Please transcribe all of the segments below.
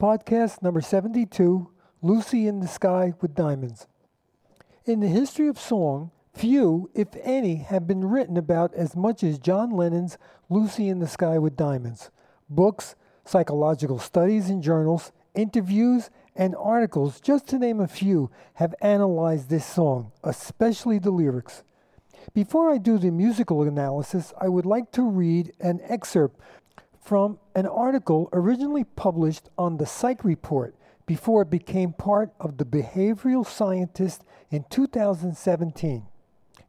podcast number 72 Lucy in the Sky with Diamonds. In the history of song, few, if any, have been written about as much as John Lennon's Lucy in the Sky with Diamonds. Books, psychological studies and journals, interviews, and articles, just to name a few, have analyzed this song, especially the lyrics. Before I do the musical analysis, I would like to read an excerpt from an article originally published on the Psych Report before it became part of the Behavioral Scientist in 2017.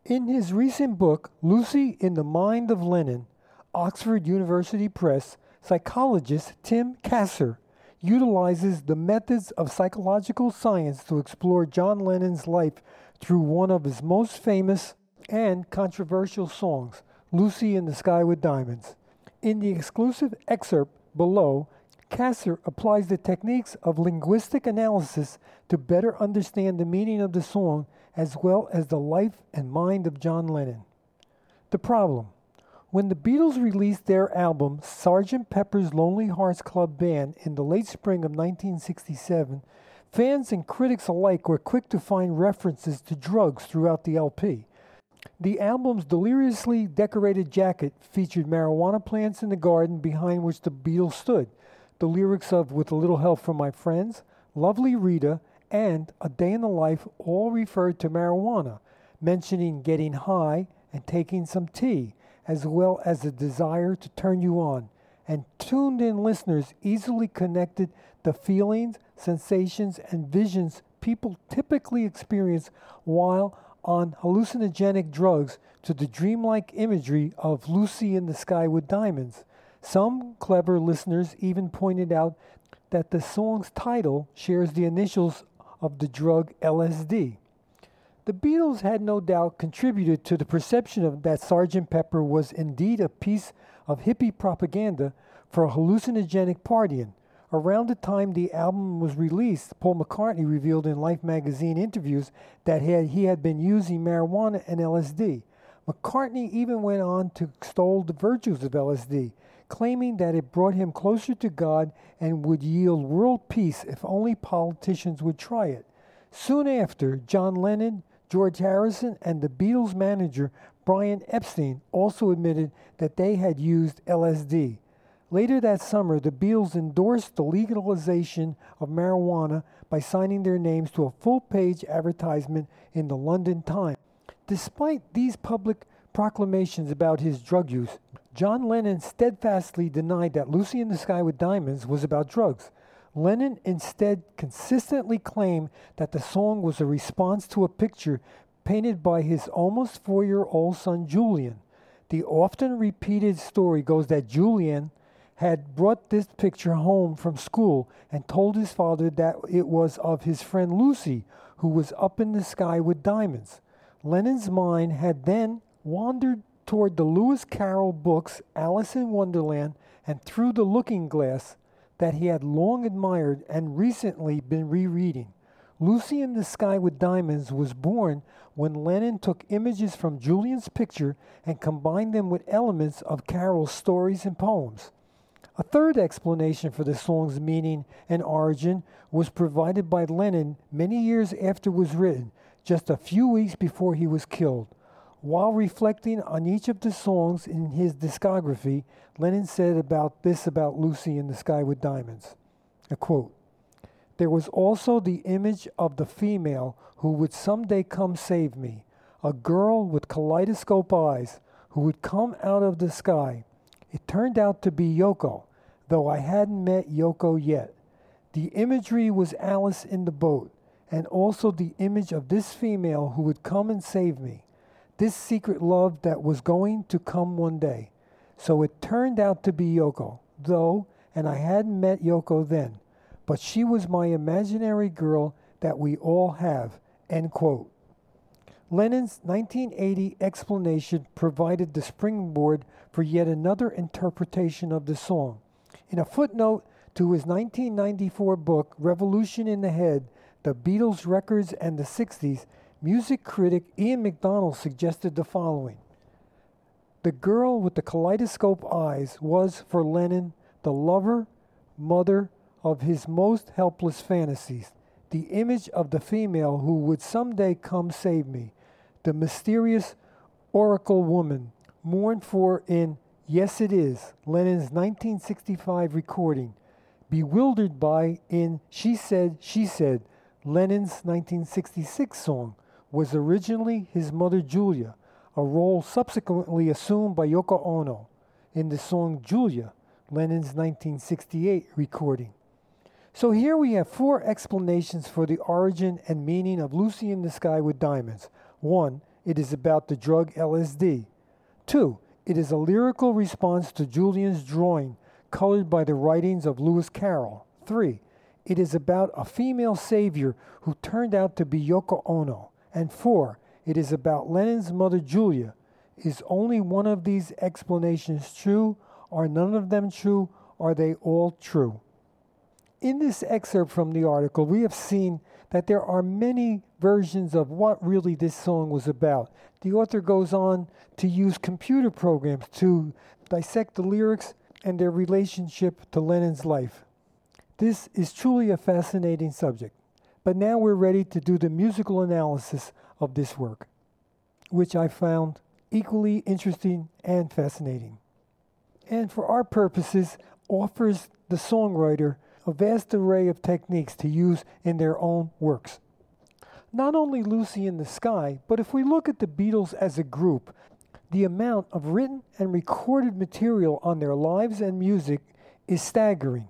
In his recent book, Lucy in the Mind of Lennon, Oxford University Press, psychologist Tim Kasser utilizes the methods of psychological science to explore John Lennon's life through one of his most famous and controversial songs, Lucy in the Sky with Diamonds. In the exclusive excerpt below, Kasser applies the techniques of linguistic analysis to better understand the meaning of the song as well as the life and mind of John Lennon. The problem when the Beatles released their album Sgt. Pepper's Lonely Hearts Club Band in the late spring of 1967, fans and critics alike were quick to find references to drugs throughout the LP. The album's deliriously decorated jacket featured marijuana plants in the garden behind which the Beatles stood, the lyrics of With a Little Help from My Friends, Lovely Rita, and A Day in the Life all referred to marijuana, mentioning getting high and taking some tea as well as a desire to turn you on. And tuned in listeners easily connected the feelings, sensations, and visions people typically experience while on hallucinogenic drugs to the dreamlike imagery of Lucy in the Sky with Diamonds. Some clever listeners even pointed out that the song's title shares the initials of the drug LSD. The Beatles had no doubt contributed to the perception of that Sgt. Pepper was indeed a piece of hippie propaganda for a hallucinogenic partying. Around the time the album was released, Paul McCartney revealed in Life magazine interviews that he had, he had been using marijuana and LSD. McCartney even went on to extol the virtues of LSD, claiming that it brought him closer to God and would yield world peace if only politicians would try it. Soon after, John Lennon, George Harrison and the Beatles manager Brian Epstein also admitted that they had used LSD. Later that summer, the Beatles endorsed the legalization of marijuana by signing their names to a full page advertisement in the London Times. Despite these public proclamations about his drug use, John Lennon steadfastly denied that Lucy in the Sky with Diamonds was about drugs. Lennon instead consistently claimed that the song was a response to a picture painted by his almost four year old son Julian. The often repeated story goes that Julian had brought this picture home from school and told his father that it was of his friend Lucy, who was up in the sky with diamonds. Lennon's mind had then wandered toward the Lewis Carroll books Alice in Wonderland and Through the Looking Glass, that he had long admired and recently been rereading. Lucy in the Sky with Diamonds was born when Lennon took images from Julian's picture and combined them with elements of Carroll's stories and poems. A third explanation for the song's meaning and origin was provided by Lennon many years after it was written, just a few weeks before he was killed. While reflecting on each of the songs in his discography, Lennon said about this about Lucy in the Sky with Diamonds. A quote There was also the image of the female who would someday come save me, a girl with kaleidoscope eyes who would come out of the sky. It turned out to be Yoko, though I hadn't met Yoko yet. The imagery was Alice in the boat, and also the image of this female who would come and save me this secret love that was going to come one day. So it turned out to be Yoko, though, and I hadn't met Yoko then, but she was my imaginary girl that we all have. End quote. Lennon's 1980 explanation provided the springboard for yet another interpretation of the song. In a footnote to his 1994 book, Revolution in the Head The Beatles' Records and the 60s, Music critic Ian MacDonald suggested the following. The girl with the kaleidoscope eyes was, for Lennon, the lover, mother, of his most helpless fantasies, the image of the female who would someday come save me, the mysterious oracle woman, mourned for in Yes It Is, Lennon's 1965 recording, bewildered by in She Said, She Said, Lennon's 1966 song, was originally his mother Julia, a role subsequently assumed by Yoko Ono in the song Julia, Lennon's 1968 recording. So here we have four explanations for the origin and meaning of Lucy in the Sky with Diamonds. One, it is about the drug LSD. Two, it is a lyrical response to Julian's drawing, colored by the writings of Lewis Carroll. Three, it is about a female savior who turned out to be Yoko Ono. And four, it is about Lennon's mother Julia. Is only one of these explanations true? Are none of them true? Are they all true? In this excerpt from the article, we have seen that there are many versions of what really this song was about. The author goes on to use computer programs to dissect the lyrics and their relationship to Lennon's life. This is truly a fascinating subject. But now we're ready to do the musical analysis of this work, which I found equally interesting and fascinating. And for our purposes, offers the songwriter a vast array of techniques to use in their own works. Not only Lucy in the Sky, but if we look at the Beatles as a group, the amount of written and recorded material on their lives and music is staggering.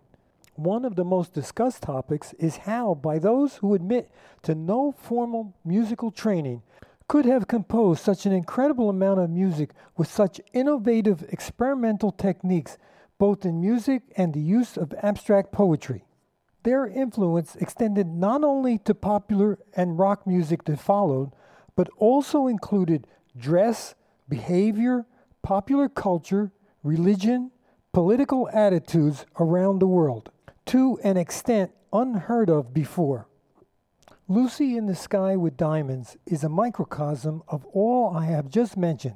One of the most discussed topics is how, by those who admit to no formal musical training, could have composed such an incredible amount of music with such innovative experimental techniques both in music and the use of abstract poetry. Their influence extended not only to popular and rock music that followed, but also included dress, behavior, popular culture, religion, political attitudes around the world, to an extent unheard of before. Lucy in the Sky with Diamonds is a microcosm of all I have just mentioned.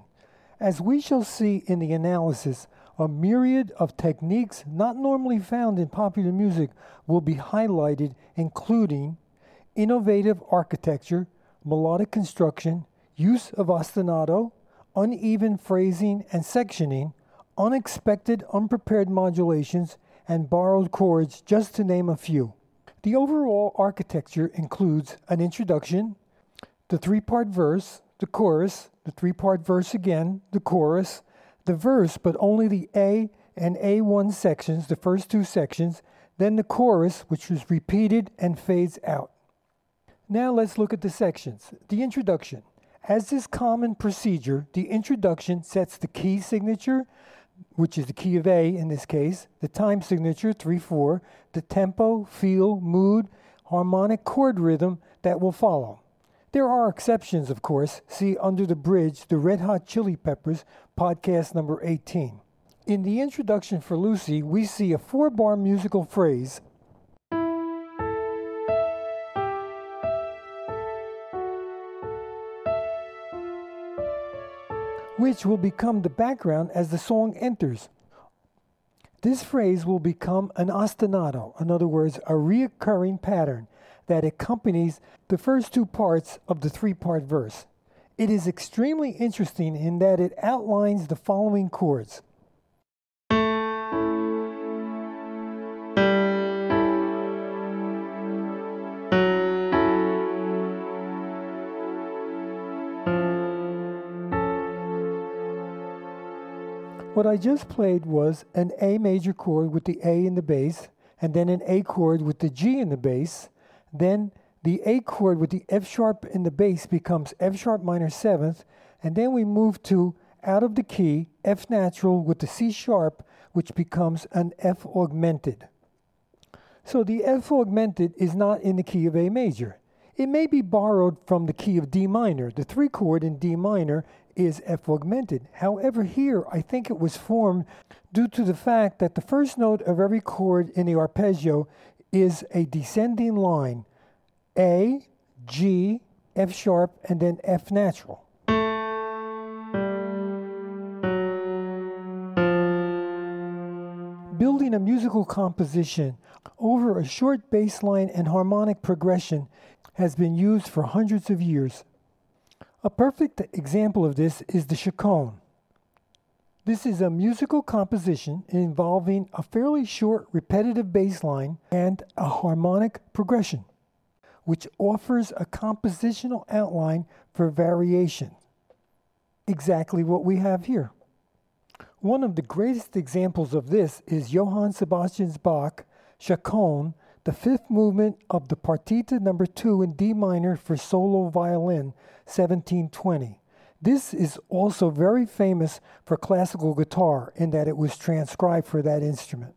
As we shall see in the analysis, a myriad of techniques not normally found in popular music will be highlighted, including innovative architecture, melodic construction, use of ostinato, uneven phrasing and sectioning, unexpected, unprepared modulations, and borrowed chords, just to name a few. The overall architecture includes an introduction, the three part verse, the chorus, the three part verse again, the chorus, the verse, but only the A and A1 sections, the first two sections, then the chorus, which was repeated and fades out. Now let's look at the sections. The introduction. As is common procedure, the introduction sets the key signature, which is the key of A in this case, the time signature, 3 4, the tempo, feel, mood, harmonic chord rhythm that will follow. There are exceptions, of course. See Under the Bridge, the Red Hot Chili Peppers, podcast number 18. In the introduction for Lucy, we see a four bar musical phrase which will become the background as the song enters. This phrase will become an ostinato, in other words, a reoccurring pattern that accompanies the first two parts of the three part verse. It is extremely interesting in that it outlines the following chords. What I just played was an A major chord with the A in the bass, and then an A chord with the G in the bass, then the A chord with the F sharp in the bass becomes F sharp minor seventh, and then we move to out of the key F natural with the C sharp, which becomes an F augmented. So the F augmented is not in the key of A major. It may be borrowed from the key of D minor. The three chord in D minor is F augmented. However, here I think it was formed due to the fact that the first note of every chord in the arpeggio is a descending line A, G, F sharp, and then F natural. Building a musical composition over a short bass line and harmonic progression has been used for hundreds of years. A perfect example of this is the chaconne. This is a musical composition involving a fairly short repetitive bass line and a harmonic progression, which offers a compositional outline for variation. Exactly what we have here. One of the greatest examples of this is Johann Sebastian Bach Chaconne, the fifth movement of the Partita number 2 in D minor for solo violin, 1720. This is also very famous for classical guitar in that it was transcribed for that instrument.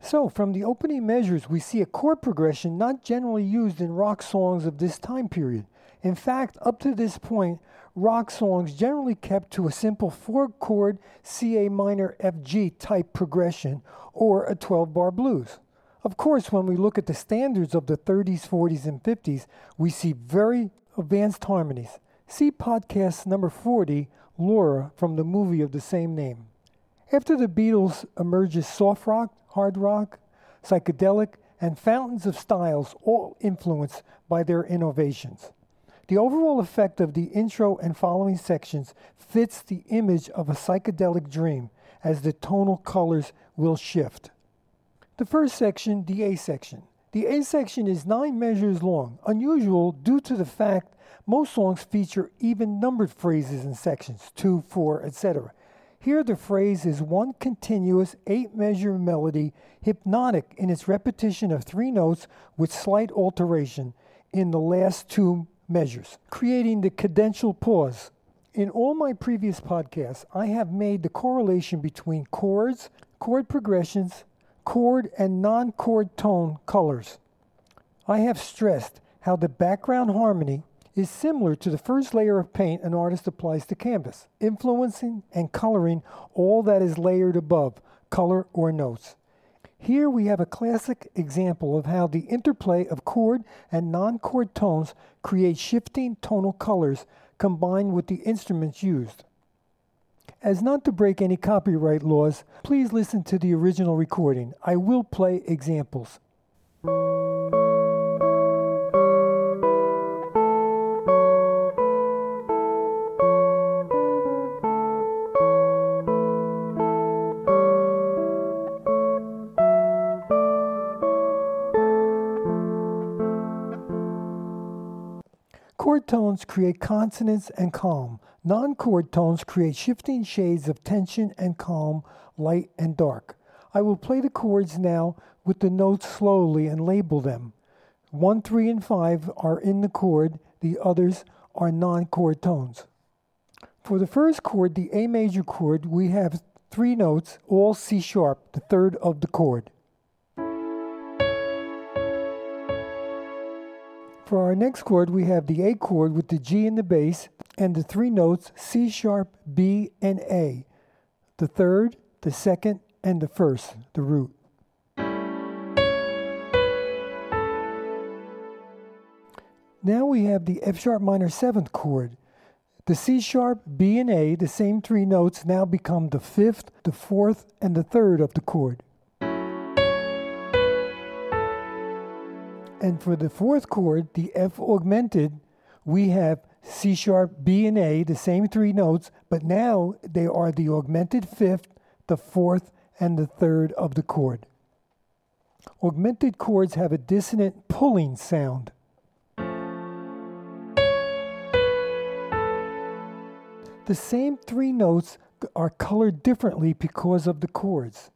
So, from the opening measures, we see a chord progression not generally used in rock songs of this time period. In fact, up to this point, rock songs generally kept to a simple four chord CA minor FG type progression or a 12 bar blues. Of course, when we look at the standards of the 30s, 40s, and 50s, we see very advanced harmonies. See podcast number 40, Laura, from the movie of the same name. After the Beatles emerges soft rock, hard rock, psychedelic, and fountains of styles, all influenced by their innovations. The overall effect of the intro and following sections fits the image of a psychedelic dream as the tonal colors will shift. The first section, the A section. The A section is nine measures long, unusual due to the fact most songs feature even numbered phrases and sections, two, four, etc. Here, the phrase is one continuous eight measure melody, hypnotic in its repetition of three notes with slight alteration in the last two measures, creating the cadential pause. In all my previous podcasts, I have made the correlation between chords, chord progressions, chord and non chord tone colors. I have stressed how the background harmony is similar to the first layer of paint an artist applies to canvas, influencing and coloring all that is layered above, color or notes. Here we have a classic example of how the interplay of chord and non chord tones create shifting tonal colors combined with the instruments used. As not to break any copyright laws, please listen to the original recording. I will play examples. Chord tones create consonance and calm. Non chord tones create shifting shades of tension and calm, light and dark. I will play the chords now with the notes slowly and label them. 1, 3, and 5 are in the chord, the others are non chord tones. For the first chord, the A major chord, we have three notes, all C sharp, the third of the chord. For our next chord, we have the A chord with the G in the bass and the three notes C sharp, B, and A. The third, the second, and the first, the root. Now we have the F sharp minor seventh chord. The C sharp, B, and A, the same three notes, now become the fifth, the fourth, and the third of the chord. And for the fourth chord, the F augmented, we have C sharp, B, and A, the same three notes, but now they are the augmented fifth, the fourth, and the third of the chord. Augmented chords have a dissonant pulling sound. The same three notes are colored differently because of the chords.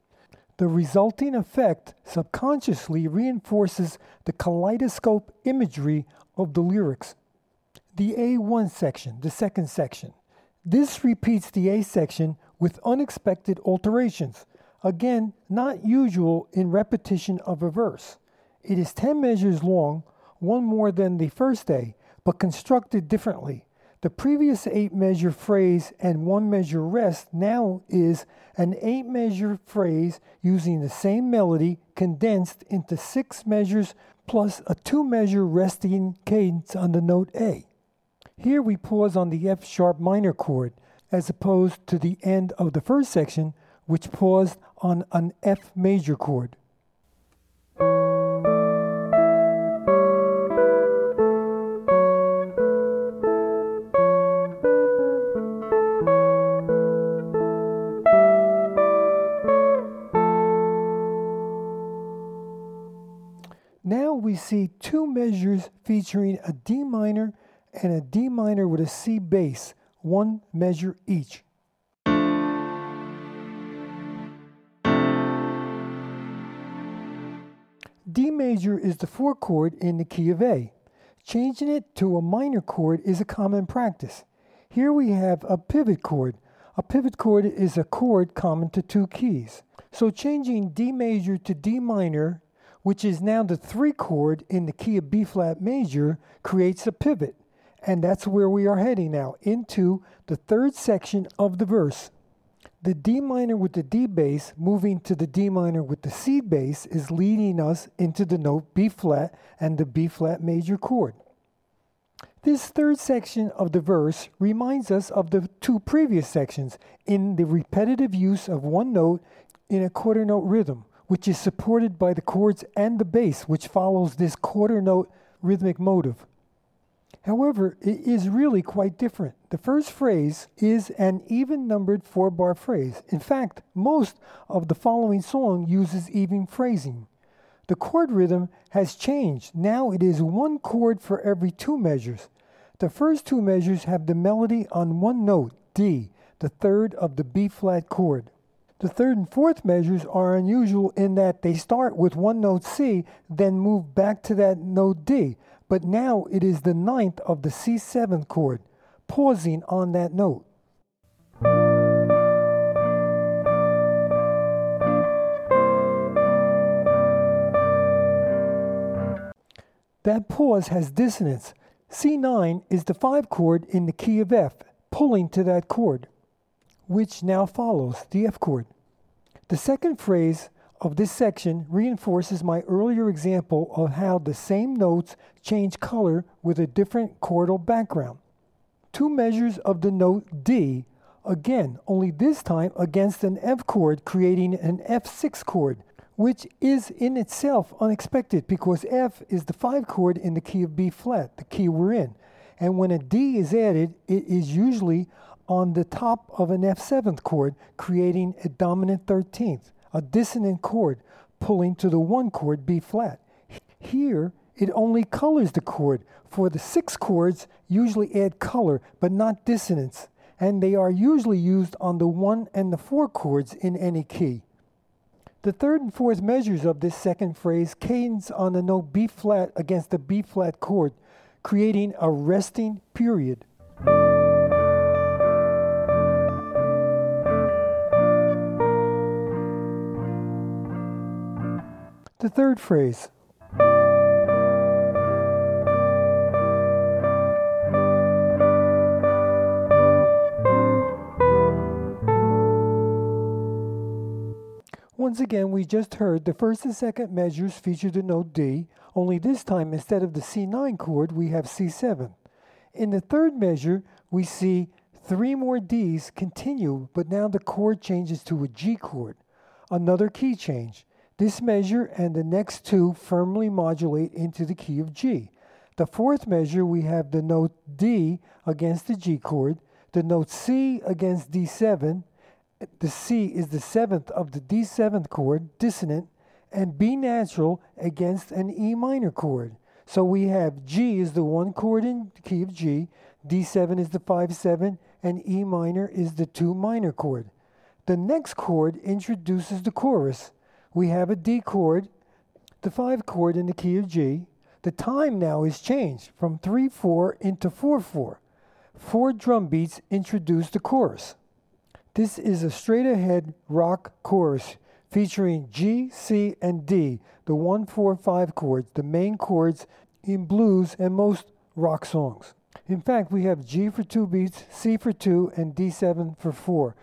The resulting effect subconsciously reinforces the kaleidoscope imagery of the lyrics. The A1 section, the second section. This repeats the A section with unexpected alterations. Again, not usual in repetition of a verse. It is 10 measures long, one more than the first A, but constructed differently. The previous eight measure phrase and one measure rest now is an eight measure phrase using the same melody condensed into six measures plus a two measure resting cadence on the note A. Here we pause on the F sharp minor chord as opposed to the end of the first section, which paused on an F major chord. See two measures featuring a D minor and a D minor with a C bass, one measure each. D major is the four chord in the key of A. Changing it to a minor chord is a common practice. Here we have a pivot chord. A pivot chord is a chord common to two keys. So changing D major to D minor, which is now the three chord in the key of B flat major, creates a pivot. And that's where we are heading now, into the third section of the verse. The D minor with the D bass moving to the D minor with the C bass is leading us into the note B flat and the B flat major chord. This third section of the verse reminds us of the two previous sections in the repetitive use of one note in a quarter note rhythm, which is supported by the chords and the bass, which follows this quarter note rhythmic motive. However, it is really quite different. The first phrase is an even numbered four bar phrase. In fact, most of the following song uses even phrasing. The chord rhythm has changed. Now it is one chord for every two measures. The first two measures have the melody on one note, D, the third of the B flat chord. The third and fourth measures are unusual in that they start with one note C, then move back to that note D but now it is the ninth of the C7 chord, pausing on that note. That pause has dissonance. C9 is the 5 chord in the key of F, pulling to that chord, which now follows the F chord. The second phrase of this section reinforces my earlier example of how the same notes change color with a different chordal background. Two measures of the note D, again, only this time against an F chord, creating an F6 chord, which is in itself unexpected because F is the 5 chord in the key of B flat, the key we're in. And when a D is added, it is usually on the top of an F7th chord, creating a dominant 13th a dissonant chord pulling to the one chord B flat. Here, it only colors the chord, for the six chords usually add color but not dissonance, and they are usually used on the one and the four chords in any key. The third and fourth measures of this second phrase cadence on the note B flat against the B flat chord, creating a resting period. The third phrase. Once again, we just heard the first and second measures feature the note D, only this time instead of the C9 chord, we have C7. In the third measure, we see three more Ds continue, but now the chord changes to a G chord, another key change. This measure and the next two firmly modulate into the key of G. The fourth measure, we have the note D against the G chord, the note C against D7. The C is the seventh of the D7 chord, dissonant, and B natural against an E minor chord. So we have G is the one chord in the key of G, D7 is the 5 7, and E minor is the 2 minor chord. The next chord introduces the chorus we have a D chord, the 5 chord in the key of G. The time now is changed from 3 4 into 4 4. Four drum beats introduce the chorus. This is a straight ahead rock chorus featuring G, C, and D, the 1 4 5 chords, the main chords in blues and most rock songs. In fact, we have G for two beats, C for two, and D7 for four.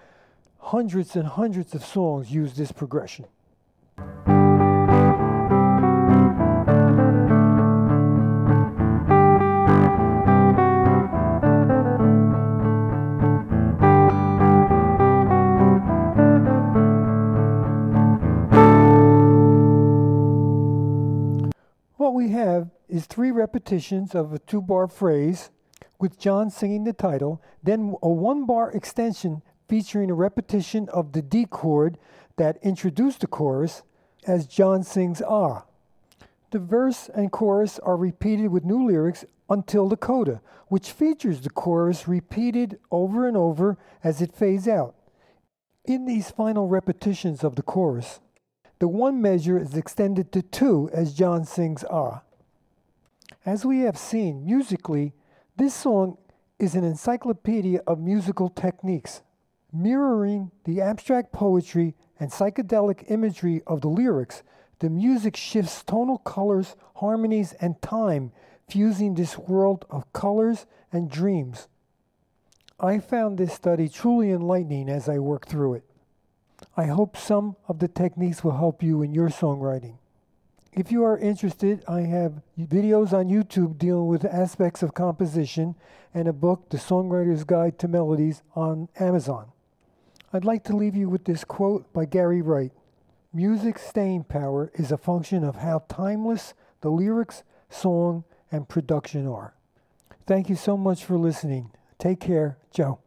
Hundreds and hundreds of songs use this progression. What we have is three repetitions of a two bar phrase with John singing the title, then a one bar extension featuring a repetition of the D chord that introduced the chorus, as John sings Ah. The verse and chorus are repeated with new lyrics until the coda, which features the chorus repeated over and over as it fades out. In these final repetitions of the chorus, the one measure is extended to two as John sings Ah. As we have seen, musically, this song is an encyclopedia of musical techniques, mirroring the abstract poetry and psychedelic imagery of the lyrics. The music shifts tonal colors, harmonies, and time, fusing this world of colors and dreams. I found this study truly enlightening as I worked through it. I hope some of the techniques will help you in your songwriting. If you are interested, I have videos on YouTube dealing with aspects of composition and a book, The Songwriter's Guide to Melodies, on Amazon. I'd like to leave you with this quote by Gary Wright Music's staying power is a function of how timeless the lyrics, song, and production are. Thank you so much for listening. Take care, Joe.